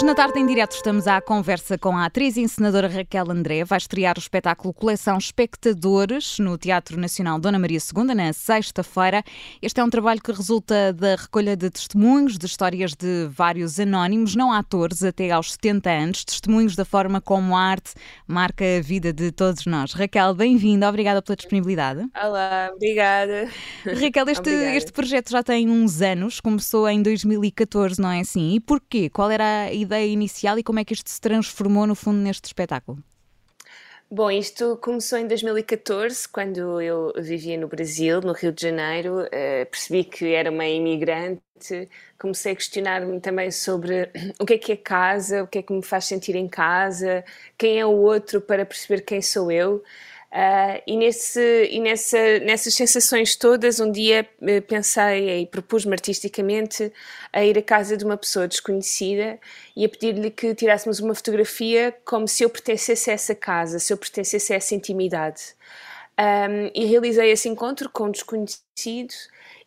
Hoje na tarde em direto estamos à conversa com a atriz e encenadora Raquel André. Vai estrear o espetáculo Coleção Espectadores no Teatro Nacional Dona Maria II na sexta-feira. Este é um trabalho que resulta da recolha de testemunhos de histórias de vários anónimos, não atores, até aos 70 anos, testemunhos da forma como a arte marca a vida de todos nós. Raquel, bem-vinda, obrigada pela disponibilidade. Olá, obrigada. Raquel, este, obrigada. este projeto já tem uns anos, começou em 2014, não é assim? E porquê? Qual era a ideia inicial e como é que isto se transformou no fundo neste espetáculo? Bom, isto começou em 2014, quando eu vivia no Brasil, no Rio de Janeiro. Uh, percebi que era uma imigrante. Comecei a questionar-me também sobre o que é que é casa, o que é que me faz sentir em casa, quem é o outro para perceber quem sou eu. Uh, e nesse, e nessa, nessas sensações todas, um dia eh, pensei e propus-me artisticamente a ir à casa de uma pessoa desconhecida e a pedir-lhe que tirássemos uma fotografia como se eu pertencesse a essa casa, se eu pertencesse a essa intimidade. Um, e realizei esse encontro com um desconhecido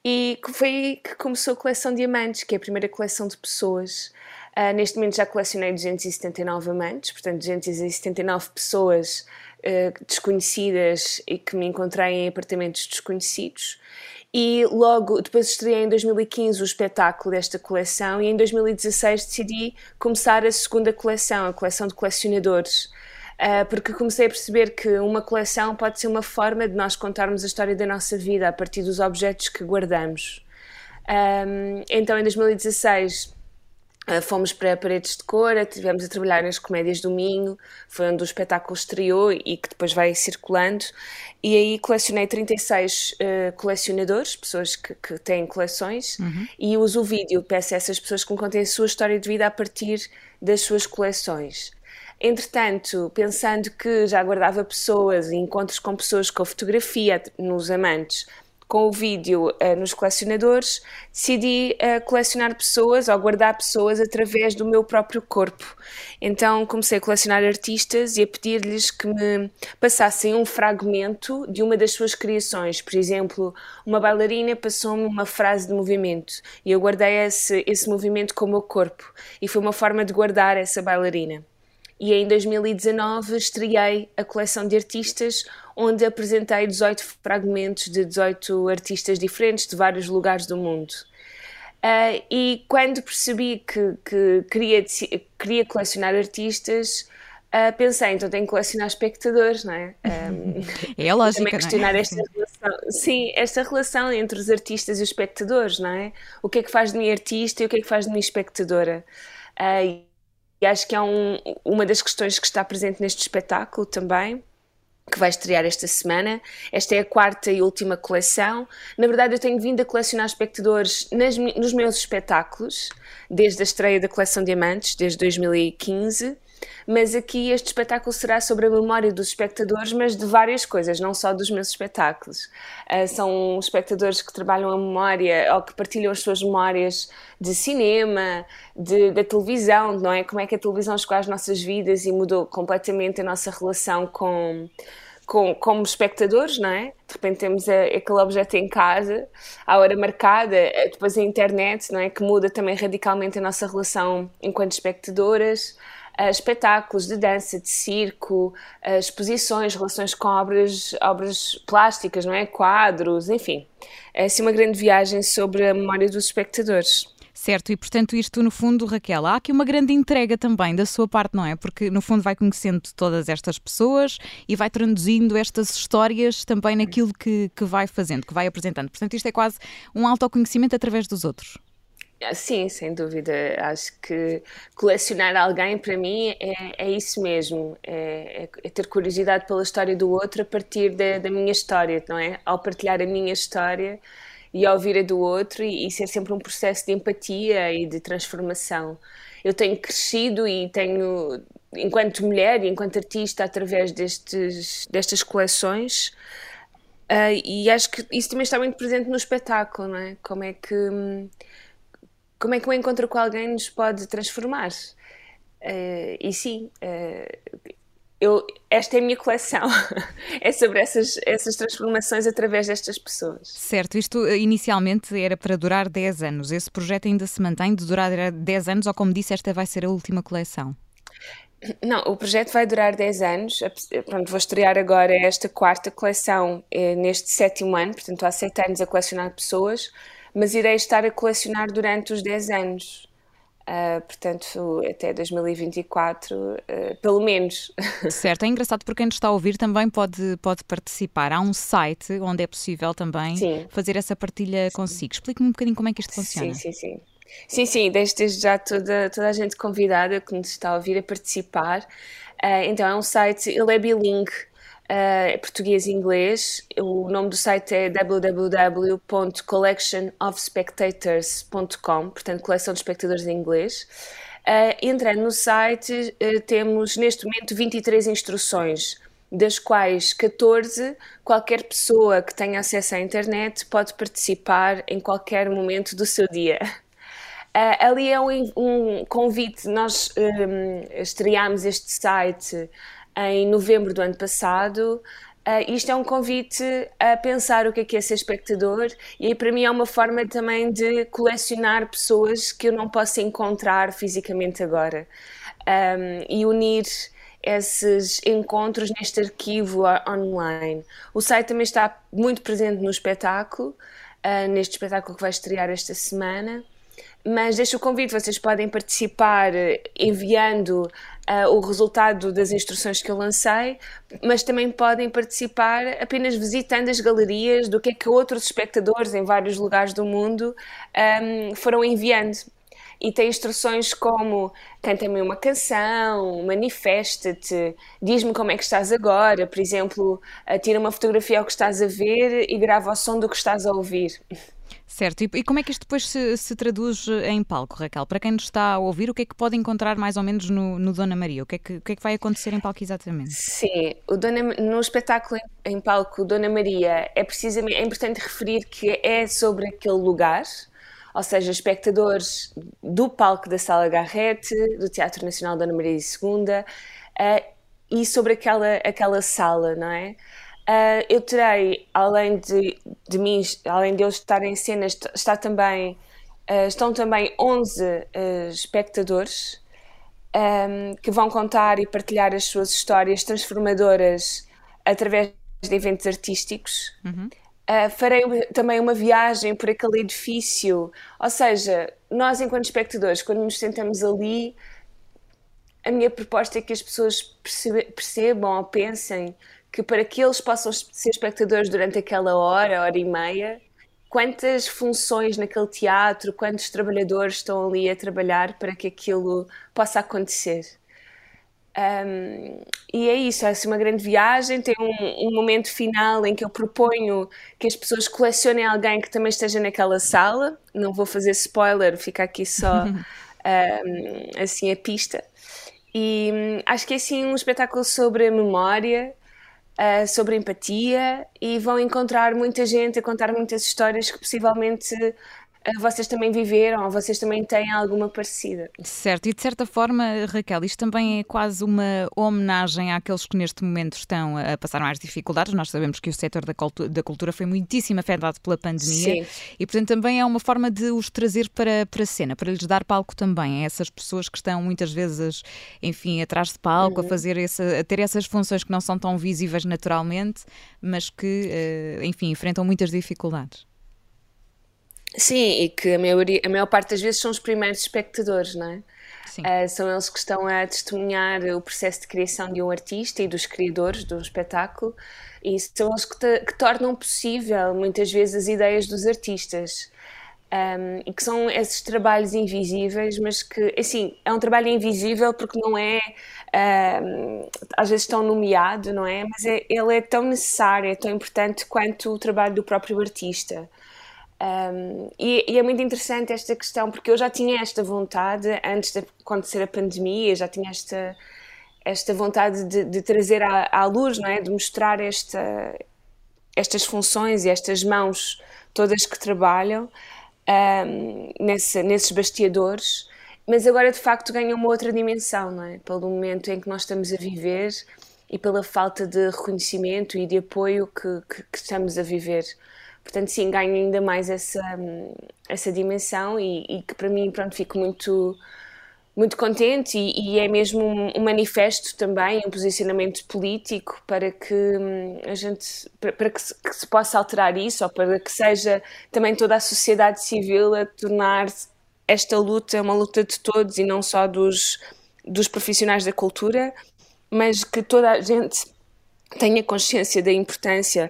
e foi que começou a coleção Diamantes, que é a primeira coleção de pessoas. Uh, neste momento já colecionei 279 amantes, portanto 279 pessoas uh, desconhecidas e que me encontrei em apartamentos desconhecidos. E logo, depois estreiei em 2015 o espetáculo desta coleção e em 2016 decidi começar a segunda coleção, a coleção de colecionadores. Uh, porque comecei a perceber que uma coleção pode ser uma forma de nós contarmos a história da nossa vida a partir dos objetos que guardamos. Então, em 2016, Uh, fomos para Paredes de Cora, estivemos a trabalhar nas Comédias do Minho, foi onde o espetáculo estreou e que depois vai circulando. E aí colecionei 36 uh, colecionadores, pessoas que, que têm coleções, uhum. e uso o vídeo, peço a essas pessoas que me contem a sua história de vida a partir das suas coleções. Entretanto, pensando que já guardava pessoas e encontros com pessoas com fotografia nos amantes, com o vídeo uh, nos colecionadores, decidi uh, colecionar pessoas ou guardar pessoas através do meu próprio corpo. Então comecei a colecionar artistas e a pedir-lhes que me passassem um fragmento de uma das suas criações. Por exemplo, uma bailarina passou-me uma frase de movimento e eu guardei esse, esse movimento com o meu corpo e foi uma forma de guardar essa bailarina e em 2019 estreiei a coleção de artistas, onde apresentei 18 fragmentos de 18 artistas diferentes de vários lugares do mundo. Uh, e quando percebi que, que queria, queria colecionar artistas, uh, pensei, então tenho que colecionar espectadores, não é? Um, é lógico. Também questionar é? esta relação, sim, esta relação entre os artistas e os espectadores, não é? O que é que faz de mim artista e o que é que faz de mim espectadora? Uh, e acho que é um, uma das questões que está presente neste espetáculo também que vai estrear esta semana. Esta é a quarta e última coleção. Na verdade, eu tenho vindo a colecionar espectadores nas, nos meus espetáculos, desde a estreia da coleção Diamantes, desde 2015 mas aqui este espetáculo será sobre a memória dos espectadores, mas de várias coisas, não só dos meus espetáculos. Uh, são espectadores que trabalham a memória ou que partilham as suas memórias de cinema, de, da televisão, não é? Como é que a televisão chegou às nossas vidas e mudou completamente a nossa relação com com, como espectadores, não é? De repente temos a, aquele objeto em casa, à hora marcada, depois a internet, não é? Que muda também radicalmente a nossa relação enquanto espectadoras uh, espetáculos de dança, de circo, uh, exposições, relações com obras, obras plásticas, não é? Quadros, enfim. É assim uma grande viagem sobre a memória dos espectadores. Certo, e portanto isto no fundo, Raquel, há aqui uma grande entrega também da sua parte, não é? Porque no fundo vai conhecendo todas estas pessoas e vai traduzindo estas histórias também naquilo que, que vai fazendo, que vai apresentando. Portanto isto é quase um autoconhecimento através dos outros. Ah, sim, sem dúvida. Acho que colecionar alguém, para mim, é, é isso mesmo. É, é, ter curiosidade pela história do outro a partir da, da, minha história, não é? Ao partilhar a minha história e ao ouvir a do outro, e, e ser sempre um processo de empatia e de transformação. Eu tenho crescido e tenho, enquanto mulher e enquanto artista, através destes, destas coleções. Uh, e acho que isso também está muito presente no espetáculo, não é? Como é que hum, como é que o encontro com alguém nos pode transformar? Uh, e sim, uh, eu, esta é a minha coleção. é sobre essas, essas transformações através destas pessoas. Certo, isto eh, inicialmente era para durar 10 anos. Esse projeto ainda se mantém de durar 10 anos ou, como disse, esta vai ser a última coleção? Não, o projeto vai durar 10 anos. Pronto, vou estrear agora esta quarta coleção neste sétimo ano, portanto há 7 anos a colecionar pessoas, mas irei estar a colecionar durante os 10 anos. Uh, portanto, até 2024, uh, ah, pelo menos. Certo, é engraçado porque quem nos está a ouvir também pode, pode participar. Há um site onde é possível também sim. fazer essa partilha sim. consigo. Explique-me um bocadinho como é que isto funciona. Sim, sim, sim. Sim, sim, desde já toda, toda a gente convidada que nos está a ouvir a participar. Uh, então é um site, ele é bilingue, uh, português e inglês. O nome do site é www.collectionofspectators.com, portanto, coleção de espectadores em inglês. Uh, entrando no site, uh, temos neste momento 23 instruções, das quais 14 qualquer pessoa que tenha acesso à internet pode participar em qualquer momento do seu dia. Uh, ali é um, um convite, nós um, estreámos este site em novembro do ano passado. Uh, isto é um convite a pensar o que é que é ser espectador e aí para mim é uma forma também de colecionar pessoas que eu não posso encontrar fisicamente agora um, e unir esses encontros neste arquivo online. O site também está muito presente no espetáculo, uh, neste espetáculo que vai estrear esta semana mas deixo o convite, vocês podem participar eh, enviando uh, o resultado das instruções que eu lancei, mas também podem participar apenas visitando as galerias do que é que outros espectadores em vários lugares do mundo um, ehm, foram enviando. E tem instruções como canta-me uma canção, manifesta-te, diz-me como é que estás agora, por exemplo, tira uma fotografia ao que estás a ver e grava o som do que estás a ouvir. Certo, e, como é que isto depois se, se, traduz em palco, Raquel? Para quem nos está a ouvir, o que é que pode encontrar mais ou menos no, no Dona Maria? O que, é que, o que, é que vai acontecer em palco exatamente? Sim, o Dona, no espetáculo em, em palco Dona Maria é precisamente é importante referir que é sobre aquele lugar, ou seja, espectadores do palco da Sala Garrete, do Teatro Nacional Dona Maria II, uh, e sobre aquela, aquela sala, não é? Uh, eu terei, além de, de mim, além de eu estar em cena, está também, uh, estão também 11 uh, ah, espectadores um, que vão contar e partilhar as suas histórias transformadoras através de eventos artísticos. Uhum. farei também uma viagem por aquele edifício, ou seja, nós, enquanto espectadores, quando nos sentamos ali, a minha proposta é que as pessoas percebam ou pensem que para que eles possam ser espectadores durante aquela hora, hora e meia, quantas funções naquele teatro, quantos trabalhadores estão ali a trabalhar para que aquilo possa acontecer. Um, e é isso, é assim uma grande viagem. Tem um, um, momento final em que eu proponho que as pessoas colecionem alguém que também esteja naquela sala. Não vou fazer spoiler, fica aqui só um, assim a pista. E hum, acho que é assim um espetáculo sobre a memória, uh, sobre empatia e vão encontrar muita gente a contar muitas histórias que possivelmente vocês também viveram, ou vocês também têm alguma parecida. Certo, e de certa forma, Raquel, isto também é quase uma homenagem àqueles que neste momento estão a passar mais dificuldades. Nós sabemos que o setor da cultura, da cultura foi muitíssimo afetado pela pandemia Sim. e, portanto, também é uma forma de os trazer para, para a cena, para lhes dar palco também a essas pessoas que estão muitas vezes, enfim, atrás de palco, uhum. a fazer essa, a ter essas funções que não são tão visíveis naturalmente, mas que, eh, enfim, enfrentam muitas dificuldades. Sim, e que a, maioria, a maior parte das vezes são os primeiros espectadores, não é? Uh, são eles que estão a testemunhar o processo de criação de um artista e dos criadores do espetáculo, e são eles que, te, que tornam possível muitas vezes as ideias dos artistas. Um, e que são esses trabalhos invisíveis, mas que, assim, é um trabalho invisível porque não é, um, às vezes tão nomeado, não é? Mas é, ele é tão necessário, é tão importante quanto o trabalho do próprio artista. Um, e, e, é muito interessante esta questão, porque eu já tinha esta vontade, antes de acontecer a pandemia, já tinha esta, esta vontade de, de trazer à, à, luz, não é? de mostrar esta, estas funções e estas mãos todas que trabalham um, nesse, nesses bastiadores, mas agora de facto ganha uma outra dimensão, não é? Pelo momento em que nós estamos a viver e pela falta de reconhecimento e de apoio que, que, que estamos a viver. Portanto, sim, ganho ainda mais essa, essa dimensão e, e que para mim, pronto, fico muito muito contente e, e, é mesmo um, um, manifesto também, um posicionamento político para que hum, a gente, para, para que, se, que, se, possa alterar isso ou para que seja também toda a sociedade civil a tornar esta luta uma luta de todos e não só dos, dos profissionais da cultura, mas que toda a gente tenha consciência da importância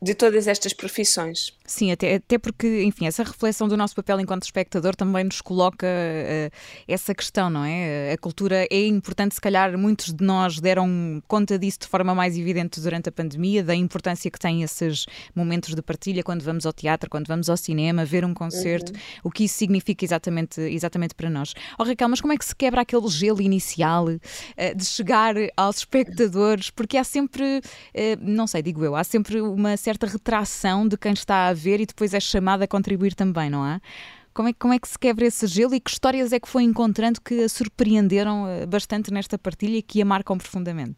de todas estas profissões. Sim, até, até porque, enfim, essa reflexão do nosso papel enquanto espectador também nos coloca uh, essa questão, não é? A cultura é importante, se calhar muitos de nós deram conta disso de forma mais evidente durante a pandemia, da importância que têm esses momentos de partilha quando vamos ao teatro, quando vamos ao cinema, ver um concerto, uhum. o que isso significa exatamente, exatamente para nós. Oh, Raquel, mas como é que se quebra aquele gelo inicial uh, de chegar aos espectadores? Porque há sempre, uh, não sei, digo eu, há sempre uma certa retração de quem está a ver e depois é chamado a contribuir também, não é? Como é, como é que se quebra esse gelo e que histórias é que foi encontrando que a surpreenderam eh, bastante nesta partilha e que a marcam profundamente?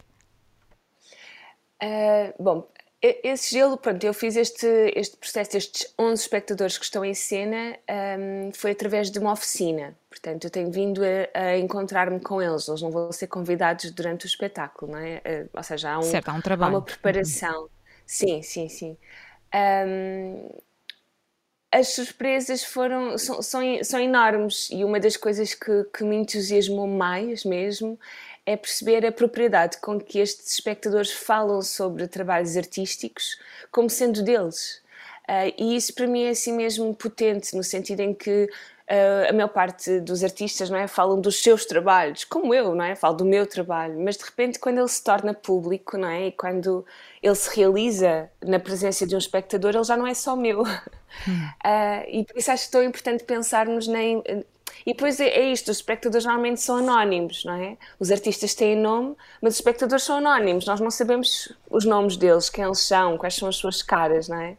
Uh, bom, esse gelo, pronto, eu fiz este, este processo, estes 11 espectadores que estão em cena, um, foi através de uma oficina. Portanto, eu tenho vindo a, a encontrar-me com eles. Eles não vão ser convidados durante o espetáculo, não é? Uh, ou seja, há, um, certo, há, um trabalho. há uma preparação. Uhum. Sim, sim, sim. Um, as surpresas foram são, são, são, enormes e uma das coisas que, que me entusiasmou mais mesmo é perceber a propriedade com que estes espectadores falam sobre trabalhos artísticos como sendo deles. Uh, e isso para mim é assim mesmo potente, no sentido em que uh, a maior parte dos artistas não é, falam dos seus trabalhos, como eu, não é? Falo do meu trabalho, mas de repente quando ele se torna público, não é? E quando ele se realiza na presença de um espectador, ele já não é só meu. Hum. Uh, e por isso acho tão importante pensarmos nem e depois é, é, isto, os espectadores normalmente são anónimos, não é? Os artistas têm nome, mas os espectadores são anónimos, nós não sabemos os nomes deles, quem eles são, quais são as suas caras, não é?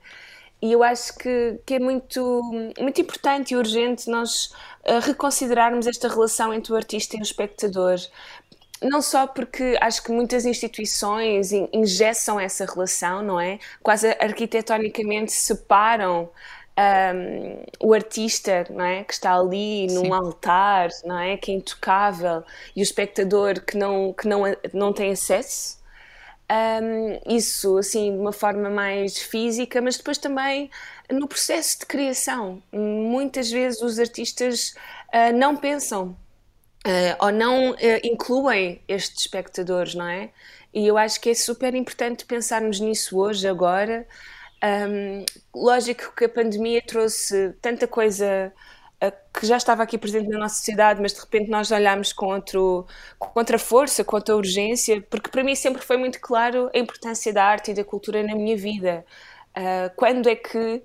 E eu acho que, que é muito, muito importante e urgente nós uh, reconsiderarmos esta relação entre o artista e o espectador. Não só porque acho que muitas instituições ingessam essa relação, não é? Quase arquitetonicamente separam um, o artista não é? que está ali num Sim. altar, não é? que é intocável, e o espectador que não, que não, não tem acesso um, isso assim de uma forma mais física, mas depois também no processo de criação. Muitas vezes os artistas uh, não pensam uh, ou não uh, incluem estes espectadores, não é? E eu acho que é super importante pensarmos nisso hoje, agora. Um, lógico que a pandemia trouxe tanta coisa que já estava aqui presente na nossa sociedade, mas de repente nós olhamos com, outro, com outra força, com outra urgência, porque para mim sempre foi muito claro a importância da arte e da cultura na minha vida. Uh, quando é que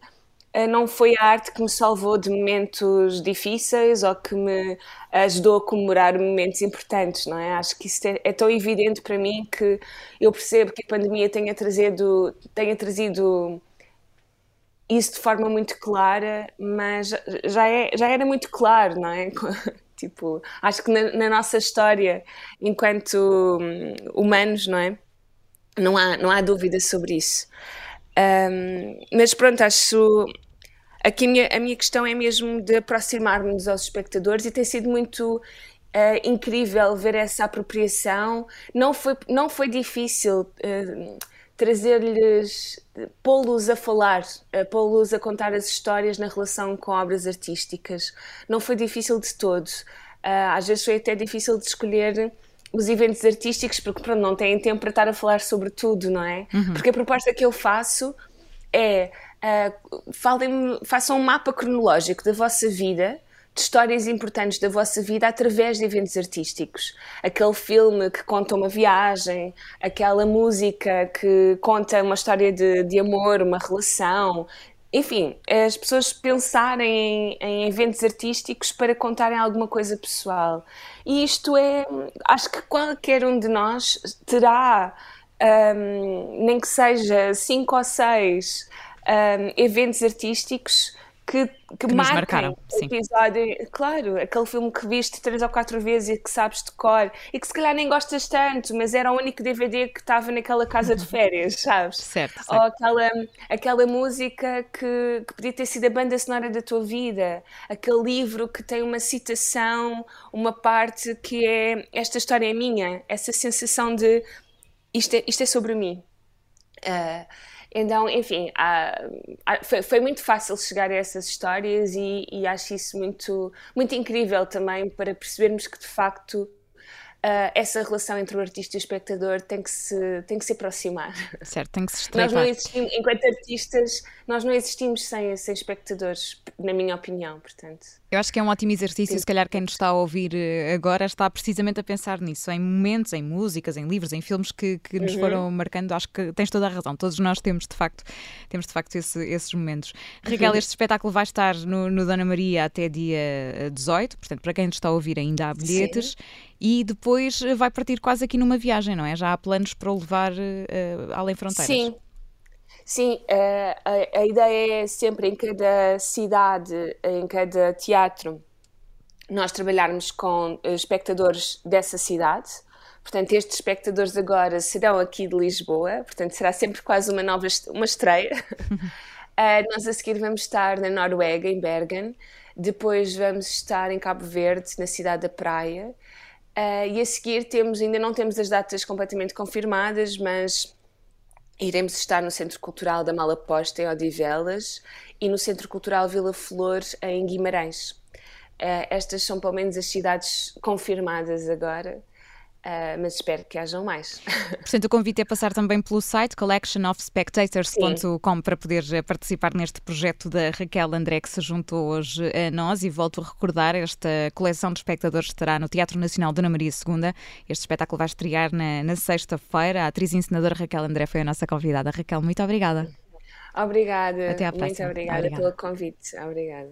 uh, não foi a arte que me salvou de momentos difíceis ou que me ajudou a comemorar momentos importantes, não é? Acho que isso é, é tão evidente para mim que eu percebo que a pandemia tenha trazido, tenha trazido isso de forma muito clara, mas já, é, já era muito claro, não é? tipo, acho que na, na, nossa história, enquanto hum, humanos, não é? Não há, não há dúvida sobre isso. Um, mas pronto, acho. Aqui a minha, a minha questão é mesmo de aproximar-nos aos espectadores e tem sido muito Uh, incrível ver essa apropriação. Não foi, não foi difícil uh, trazer-lhes, pô-los a falar, pô-los a contar as histórias na relação com obras artísticas. Não foi difícil de todo. Ah, às vezes foi até difícil de escolher os eventos artísticos, porque pronto, não têm tempo para estar a falar sobre tudo, não é? Uhum. Porque a proposta que eu faço é uh, falem, façam um mapa cronológico da vossa vida de histórias importantes da vossa vida através de eventos artísticos. Aquele filme que conta uma viagem, aquela música que conta uma história de, de amor, uma relação. Enfim, as pessoas pensarem em, em, eventos artísticos para contarem alguma coisa pessoal. E isto é. Acho que qualquer um de nós terá, um, nem que seja cinco ou seis um, eventos artísticos que, que, que marcaram o episódio. Claro, aquele filme que viste três ou quatro vezes e que sabes de cor e que se calhar nem gostas tanto, mas era o único DVD que estava naquela casa de férias, sabes? Certo, certo. Ou aquela, aquela música que, que podia ter sido a banda sonora da tua vida, aquele livro que tem uma citação, uma parte que é esta história é minha, essa sensação de isto é, isto é sobre mim. Uh, então, enfim, há, há, foi, foi, muito fácil chegar a essas histórias e, e acho isso muito, muito incrível também para percebermos que de facto Uh, essa relação entre o artista e o espectador tem que se, tem que se aproximar. Certo, tem que se estreitar. Nós não existimos, enquanto artistas, nós não existimos sem, sem espectadores, na minha opinião, portanto. Eu acho que é um ótimo exercício, Sim. se calhar quem nos está a ouvir eh, agora está precisamente a pensar nisso, em momentos, em músicas, em livros, em filmes que, que nos uhum. foram marcando. Acho que tens toda a razão, todos nós temos de facto, temos de facto esse, esses momentos. Raquel, este espetáculo vai estar no, no Dona Maria até dia 18, portanto, para quem nos está a ouvir ainda há bilhetes. Sim e depois eh, vai partir quase aqui numa viagem, não é? Já há planos para o levar uh, além fronteiras. Sim. Sim, uh, a, a, ideia é sempre em cada cidade, em cada teatro, nós trabalharmos com espectadores dessa cidade. Portanto, estes espectadores agora serão aqui de Lisboa, portanto, será sempre quase uma nova uma estreia. uh, nós a seguir vamos estar na Noruega, em Bergen, depois vamos estar em Cabo Verde, na cidade da Praia, Uh, e a seguir temos, ainda não temos as datas completamente confirmadas, mas iremos estar no Centro Cultural da Malaposta, em Odivelas, e no Centro Cultural Vila Flor, em Guimarães. Uh, estas são pelo menos as cidades confirmadas agora. Uh, mas espero que hajam mais. Portanto, o convite é passar também pelo site collectionofspectators.com para poder eh, participar neste projeto da Raquel André que se juntou hoje a nós e volto a recordar, esta coleção de espectadores estará no Teatro Nacional Dona Maria II. Este espetáculo vai estrear na, na sexta-feira. A atriz e encenadora Raquel André foi a nossa convidada. Raquel, muito obrigada. Obrigada. Até à próxima. Muito obrigada, obrigada. pelo convite. Obrigada.